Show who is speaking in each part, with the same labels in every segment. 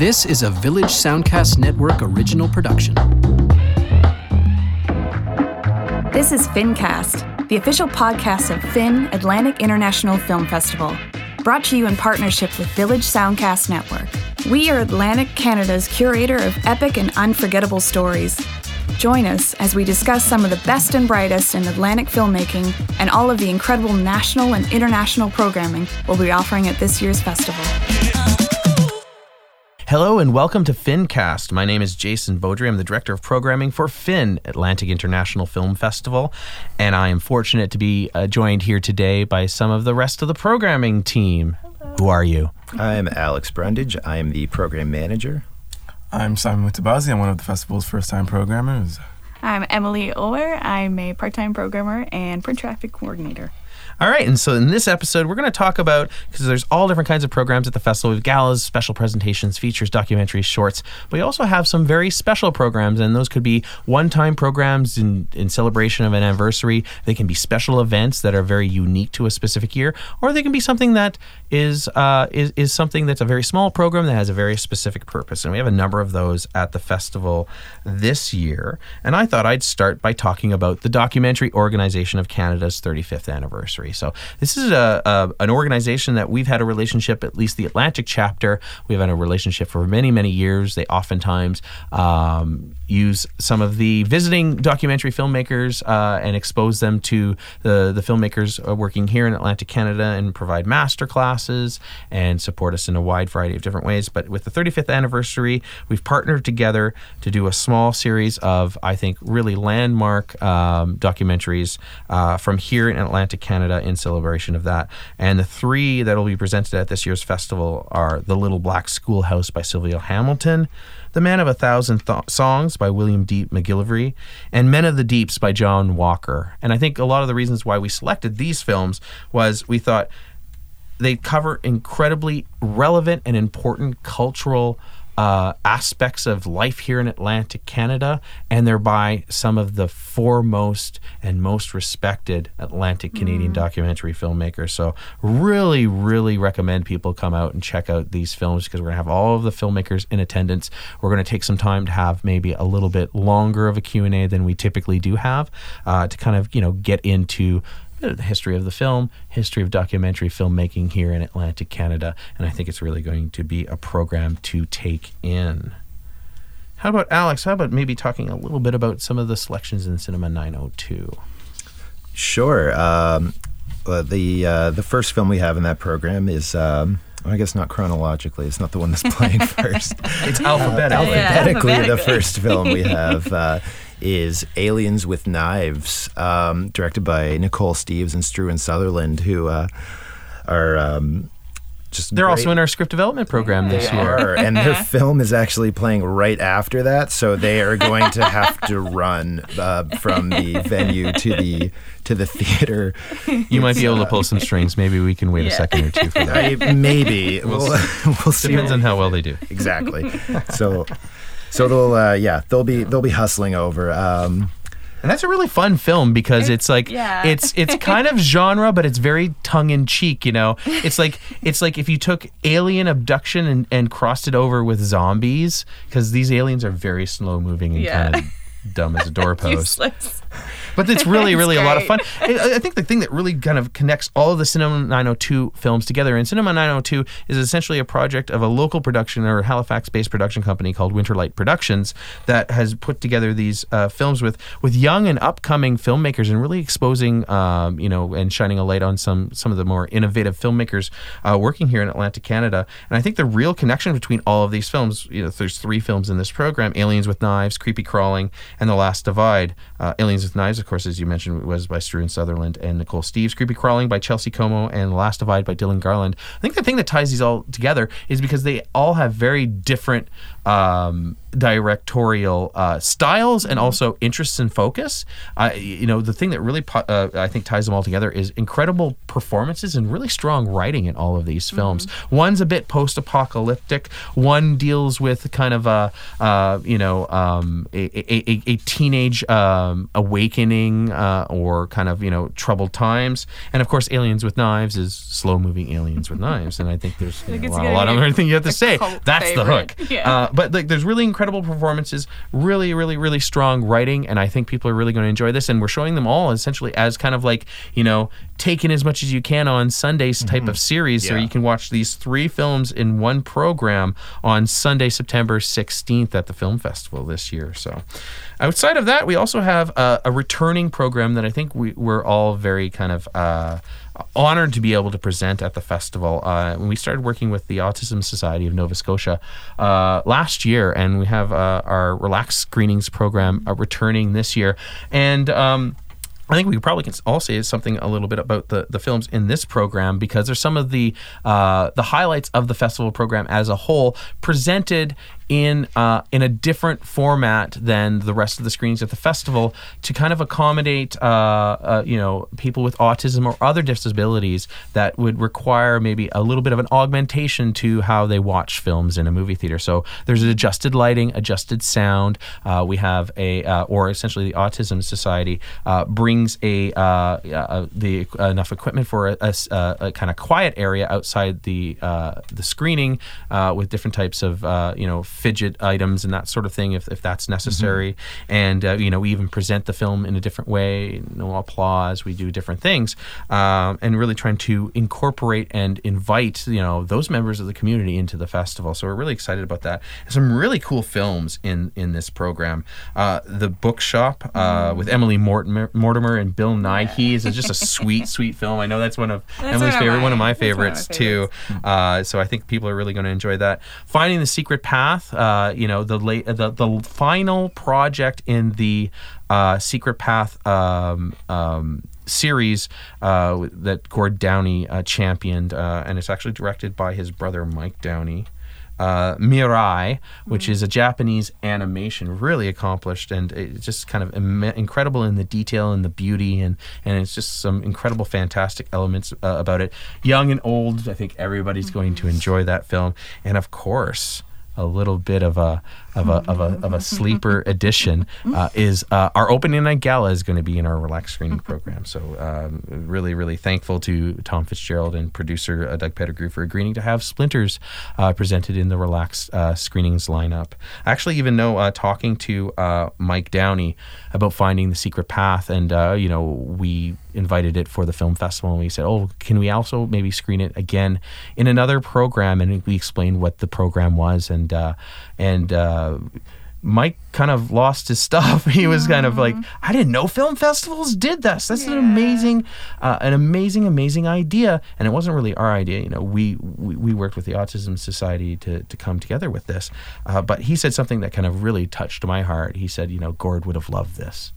Speaker 1: This is a Village Soundcast Network original production.
Speaker 2: This is FinCast, the official podcast of Fin Atlantic International Film Festival, brought to you in partnership with Village Soundcast Network. We are Atlantic Canada's curator of epic and unforgettable stories. Join us as we discuss some of the best and brightest in Atlantic filmmaking and all of the incredible national and international programming we'll be offering at this year's festival.
Speaker 3: Hello and welcome to FinCast. My name is Jason Beaudry. I'm the director of programming for Fin Atlantic International Film Festival, and I am fortunate to be uh, joined here today by some of the rest of the programming team. Hello. Who are you?
Speaker 4: I'm Alex Brundage. I am the program manager.
Speaker 5: I'm Simon Mutabazi. I'm one of the festival's first-time programmers.
Speaker 6: I'm Emily Ower. I'm a part time programmer and print traffic coordinator.
Speaker 3: All right, and so in this episode, we're going to talk about because there's all different kinds of programs at the festival. We have galas, special presentations, features, documentaries, shorts. But we also have some very special programs, and those could be one-time programs in, in celebration of an anniversary. They can be special events that are very unique to a specific year, or they can be something that is uh, is is something that's a very small program that has a very specific purpose. And we have a number of those at the festival this year. And I thought I'd start by talking about the Documentary Organization of Canada's 35th anniversary. So this is a, a, an organization that we've had a relationship, at least the Atlantic chapter. We've had a relationship for many, many years. They oftentimes um, use some of the visiting documentary filmmakers uh, and expose them to the, the filmmakers uh, working here in Atlantic Canada and provide master classes and support us in a wide variety of different ways. But with the 35th anniversary, we've partnered together to do a small series of, I think, really landmark um, documentaries uh, from here in Atlantic Canada in celebration of that. And the three that will be presented at this year's festival are The Little Black Schoolhouse by Sylvia Hamilton. The Man of a Thousand Th- Songs by William D. MacGillivray, and Men of the Deeps by John Walker. And I think a lot of the reasons why we selected these films was we thought they cover incredibly relevant and important cultural uh, aspects of life here in Atlantic Canada, and they're by some of the foremost and most respected Atlantic Canadian documentary filmmakers. So, really, really recommend people come out and check out these films because we're gonna have all of the filmmakers in attendance. We're gonna take some time to have maybe a little bit longer of a Q and A than we typically do have uh, to kind of you know get into the history of the film, history of documentary filmmaking here in Atlantic Canada, and I think it's really going to be a program to take in. How about Alex? How about maybe talking a little bit about some of the selections in Cinema 902?
Speaker 4: Sure. Um, uh, the uh, the first film we have in that program is. Um, I guess not chronologically. It's not the one that's playing first.
Speaker 3: It's alphabetical.
Speaker 4: Alphabetically, the
Speaker 6: alphabetically.
Speaker 4: first film we have uh, is Aliens with Knives, um, directed by Nicole Steeves and Struan Sutherland, who uh, are um, just
Speaker 3: They're
Speaker 4: great-
Speaker 3: also in our script development program this
Speaker 4: They
Speaker 3: year.
Speaker 4: are, and their film is actually playing right after that, so they are going to have to run uh, from the venue to the to the theater.
Speaker 3: You might be able to pull some strings. Maybe we can wait a second or two for that.
Speaker 4: I, maybe we'll, we'll see.
Speaker 3: Depends on how well they do.
Speaker 4: exactly. So, so they'll uh, yeah they'll be they'll be hustling over. Um,
Speaker 3: And that's a really fun film because it's like
Speaker 6: yeah.
Speaker 3: it's it's kind of genre, but it's very tongue in cheek. You know, it's like it's like if you took alien abduction and, and crossed it over with zombies, because these aliens are very slow moving and
Speaker 6: Yeah.
Speaker 3: kind of dumb as a doorpost. But it's really,
Speaker 6: It's
Speaker 3: really a lot of fun. I I think the thing that really kind of connects all of the Cinema 902 films together, and Cinema 902 is essentially a project of a local production or Halifax-based production company called Winterlight Productions that has put together these uh, films with with young and upcoming filmmakers and really exposing, um, you know, and shining a light on some some of the more innovative filmmakers uh, working here in Atlantic Canada. And I think the real connection between all of these films, you know, there's three films in this program: Aliens with Knives, Creepy Crawling, and The Last Divide. Uh, Aliens with Knives, of course, as you mentioned, was by Struan Sutherland and Nicole Steeves. Creepy Crawling by Chelsea Como and The Last Divide by Dylan Garland. I think the thing that ties these all together is because they all have very different um, directorial uh, styles and also interests and focus. I, you know, the thing that really uh, I think ties them all together is incredible performances and really strong writing in all of these films. One's a bit post-apocalyptic. One deals with kind of a, uh, you know, um, a, a, a, a teenage um, awakening uh, or kind of you know troubled times, and of course, Aliens with Knives is slow moving aliens with knives, and I think there's you know,
Speaker 6: it's
Speaker 3: a lot,
Speaker 6: gonna
Speaker 3: a lot of
Speaker 6: a-
Speaker 3: anything you have to say. That's the hook.
Speaker 6: Yeah.
Speaker 3: Uh, but like, there's really incredible performances, really, really, really strong writing, and I think people are really going to enjoy this. And we're showing them all essentially as kind of like you know taking as much as you can on Sundays type of series, so you can watch these three films in one program on Sunday, September 16th at the film festival this year. So. Outside of that, we also have a, a returning program that I think we, we're all very kind of uh, honored to be able to present at the festival. Uh, when we started working with the Autism Society of Nova Scotia uh, last year, and we have uh, our Relax Screenings program uh, returning this year. And um, I think we probably can all say something a little bit about the, the films in this program because there's some of the uh, the highlights of the festival program as a whole presented in uh, in a different format than the rest of the screenings at the festival to kind of accommodate uh, uh, you know people with autism or other disabilities that would require maybe a little bit of an augmentation to how they watch films in a movie theater. So there's adjusted lighting, adjusted sound. Uh, we have a uh, or essentially the Autism Society uh, brings a the enough equipment for a, a a kind of quiet area outside the the screening with different types of you know fidget items and that sort of thing if, if that's necessary. And uh, you know we even present the film in a different way, no applause. We do different things, um, and really trying to incorporate and invite you know those members of the community into the festival. So we're really excited about that. Some really cool films in in this program. Uh, the Bookshop uh, with Emily Mortimer, Mortimer and Bill Nighy is just a sweet, sweet film. I know that's one of
Speaker 6: That's
Speaker 3: Emily's
Speaker 6: one of
Speaker 3: favorite, one of my
Speaker 6: That's one of my
Speaker 3: favorites too. Uh, so I think people are really going to enjoy that. Finding the Secret Path, uh, you know, the late, the the final project in the uh, Secret Path. Um, um, series uh, that Gord Downie uh, championed, uh, and it's actually directed by his brother Mike Downie. Uh, Mirai, which is a Japanese animation, really accomplished and it's just kind of Im- incredible in the detail and the beauty, and and it's just some incredible, fantastic elements uh, about it. Young and old, I think everybody's going to enjoy that film, and of course, a little bit of a of a of a, of a sleeper edition uh, is uh, our opening night gala is going to be in our relaxed screening program. So um, really really thankful to Tom Fitzgerald and producer uh, Doug Pettigrew for agreeing to have Splinters uh, presented in the relaxed uh, screenings lineup. I actually even know uh, talking to uh, Mike Downie about finding the secret path, and uh, you know we invited it for the film festival, and we said, oh, can we also maybe screen it again in another program? And we explained what the program was, and uh, and uh, Mike kind of lost his stuff. He was kind of like, I didn't know film festivals did this. That's an amazing, uh, an amazing, amazing idea. And it wasn't really our idea. You know, we we, we worked with the Autism Society to to come together with this. Uh, but he said something that kind of really touched my heart. He said, you know, Gord would have loved this.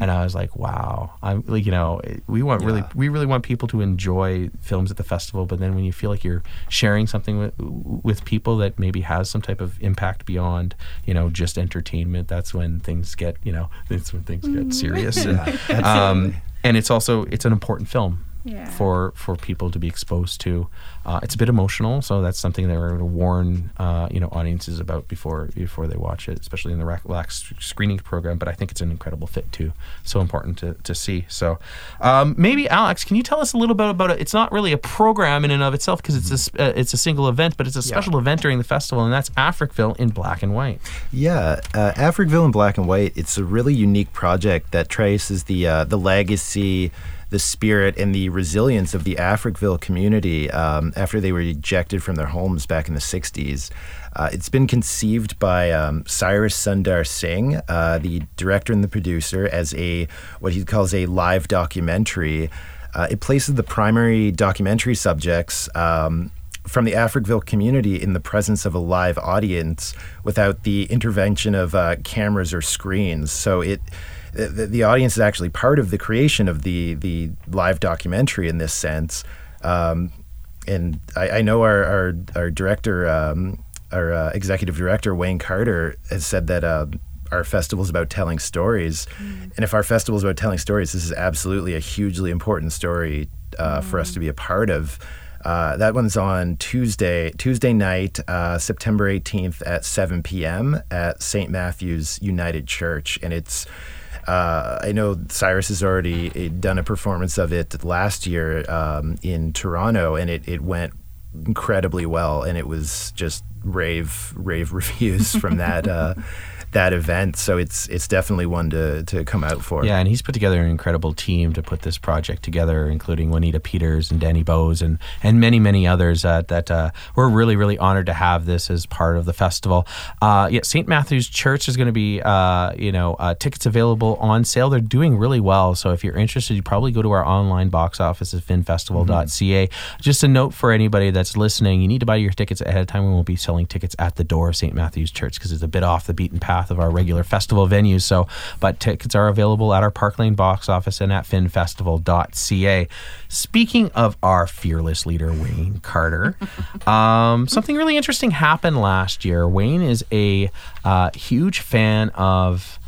Speaker 3: And I was like, wow. I'm like, you know, we want really, we really want people to enjoy films at the festival. But then when you feel like you're sharing something with, with people that maybe has some type of impact beyond, you know, just entertainment, that's when things get, you know, that's when things get serious. And, um, and it's also, it's an important film.
Speaker 6: Yeah.
Speaker 3: For for people to be exposed to, uh, it's a bit emotional, so that's something that we're going to warn uh, you know audiences about before before they watch it, especially in the rac- relaxed screening program. But I think it's an incredible fit too, so important to, to see. So um, maybe Alex, can you tell us a little bit about it? It's not really a program in and of itself because it's a uh, it's a single event, but it's a special event during the festival, and that's Africville in black and white.
Speaker 4: Yeah, uh, Africville in black and white. It's a really unique project that traces the uh, the legacy, the spirit, and the resilience of the Africville community um, after they were ejected from their homes back in the '60s. Uh, it's been conceived by um, Cyrus Sundar Singh, uh, the director and the producer, as a what he calls a live documentary. Uh, it places the primary documentary subjects. Um, from the Africville community in the presence of a live audience without the intervention of uh, cameras or screens. So it the, the audience is actually part of the creation of the the live documentary in this sense. Um, and I, I know our our, our director, um, our uh, executive director Wayne Carter, has said that. Uh, our festival is about telling stories, and if our festival is about telling stories, this is absolutely a hugely important story uh, for us to be a part of. Uh, that one's on Tuesday, Tuesday night, uh, September 18th at 7 p.m. at St. Matthew's United Church, and it's uh, I know Cyrus has already uh, done a performance of it last year um, in Toronto, and it, it went incredibly well, and it was just rave rave reviews from that. Uh, that event. So it's it's definitely one to, to come out for.
Speaker 3: Yeah, and he's put together an incredible team to put this project together, including Juanita Peters and Danny Bowes and and many many others uh, that uh, we're really really honored to have this as part of the festival. Uh, yeah, St. Matthew's Church is going to be uh, you know uh, tickets available on sale. They're doing really well, so if you're interested, you probably go to our online box office at finfestival.ca. Mm-hmm. Just a note for anybody that's listening: you need to buy your tickets ahead of time. We won't be selling tickets at the door of St. Matthew's Church because it's a bit off the beaten path path of our regular festival venues. So, but tickets are available at our Park Lane box office and at finfestival.ca. Speaking of our fearless leader, Wayne Carter, um, something really interesting happened last year. Wayne is a uh, huge fan of,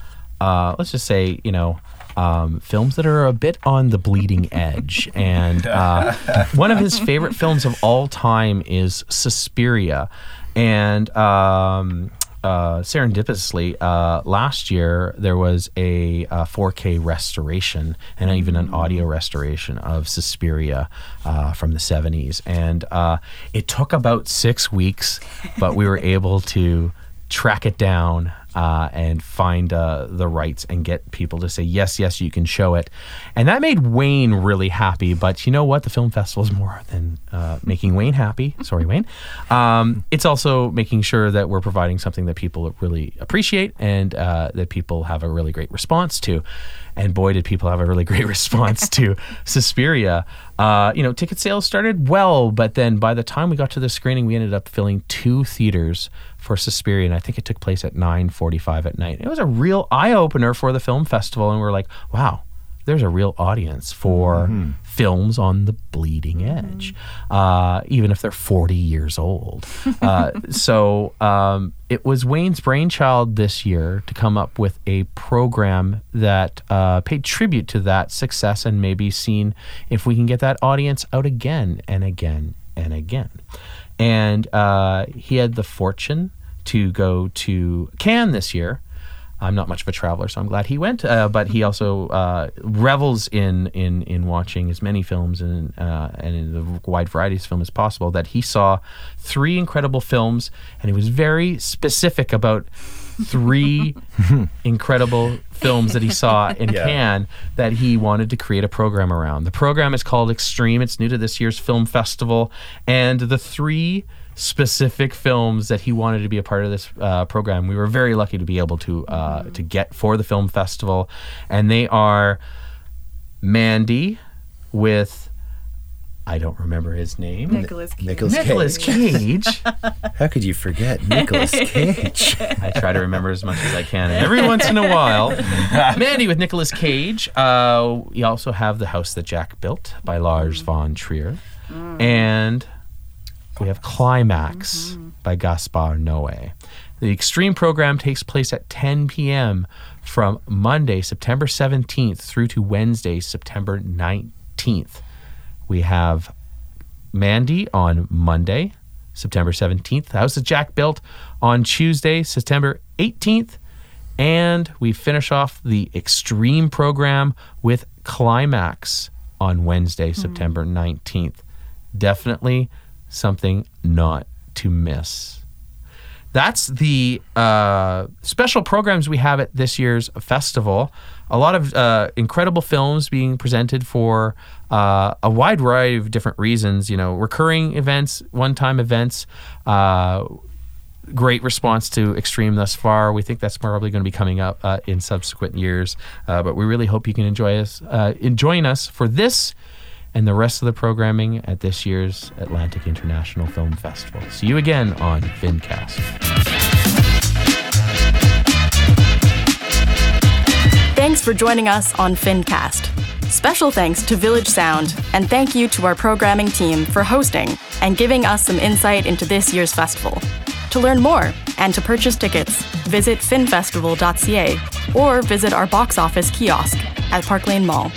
Speaker 3: uh, let's just say, you know, um, films that are a bit on the bleeding edge. And uh, one of his favorite films of all time is Suspiria. And um, uh, serendipitously, uh, last year there was a, a, 4K restoration and even an audio restoration of Suspiria uh, from the 70s. And uh, it took about six weeks, but we were able to track it down uh, and find uh, the rights and get people to say yes, yes, you can show it, and that made Wayne really happy. But you know what? The film festival is more than uh, making Wayne happy. Sorry, Wayne. Um, it's also making sure that we're providing something that people really appreciate and uh, that people have a really great response to. And boy, did people have a really great response to Suspiria. Uh, you know, ticket sales started well, but then by the time we got to the screening, we ended up filling two theaters for Suspiria, and I think it took place at 9:45 at night. It was a real eye opener for the film festival, and we are like, wow, there's a real audience for mm-hmm. Films on the bleeding mm-hmm. edge, mm-hmm. uh, even if they're 40 years old. Uh, so um, it was Wayne's brainchild this year to come up with a program that uh, paid tribute to that success and maybe seen if we can get that audience out again and again and again. And uh, he had the fortune to go to Cannes this year I'm not much of a traveler, so I'm glad he went. Uh, but he also uh, revels in in in watching as many films and uh, and in the wide variety of films as possible. That he saw three incredible films, and he was very specific about three incredible films that he saw in yeah. Cannes that he wanted to create a program around. The program is called Extreme. It's new to this year's film festival, and the three specific films that he wanted to be a part of this uh, program. We were very lucky to be able to uh, to get for the film festival, and they are Mandy with. I don't remember his name.
Speaker 6: Nicolas Cage.
Speaker 4: Nicolas Cage.
Speaker 3: Nicolas Cage.
Speaker 4: How could you forget Nicolas Cage?
Speaker 3: I try to remember as much as I can. And every once in a while, Mandy with Nicolas Cage. Uh, we also have The House That Jack Built by Lars von Trier. Mm. And we have Climax mm-hmm. by Gaspar Noé. The Extreme program takes place at 10 p.m. from Monday, September 17th through to Wednesday, September 19th. We have Mandy on Monday, September 17th. House of Jack built on Tuesday, September 18th. And we finish off the Extreme program with Climax on Wednesday, mm-hmm. September 19th. Definitely something not to miss. That's the uh, special programs we have at this year's festival. A lot of uh, incredible films being presented for uh, a wide variety of different reasons. You know, recurring events, one-time events. Uh, great response to Extreme thus far. We think that's probably going to be coming up uh, in subsequent years. Uh, but we really hope you can enjoy us, uh join us for this and the rest of the programming at this year's Atlantic International Film Festival. See you again on FinCast.
Speaker 2: Thanks for joining us on FinCast. Special thanks to Village Sound, and thank you to our programming team for hosting and giving us some insight into this year's festival. To learn more and to purchase tickets, visit finfestival.ca or visit our box office kiosk at Park Lane Mall.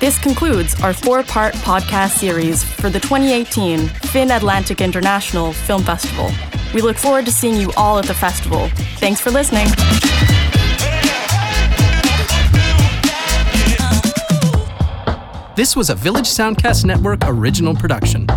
Speaker 2: This concludes our four part podcast series for the 2018 Fin Atlantic International Film Festival. We look forward to seeing you all at the festival. Thanks for listening.
Speaker 1: This was a Village Soundcast Network original production.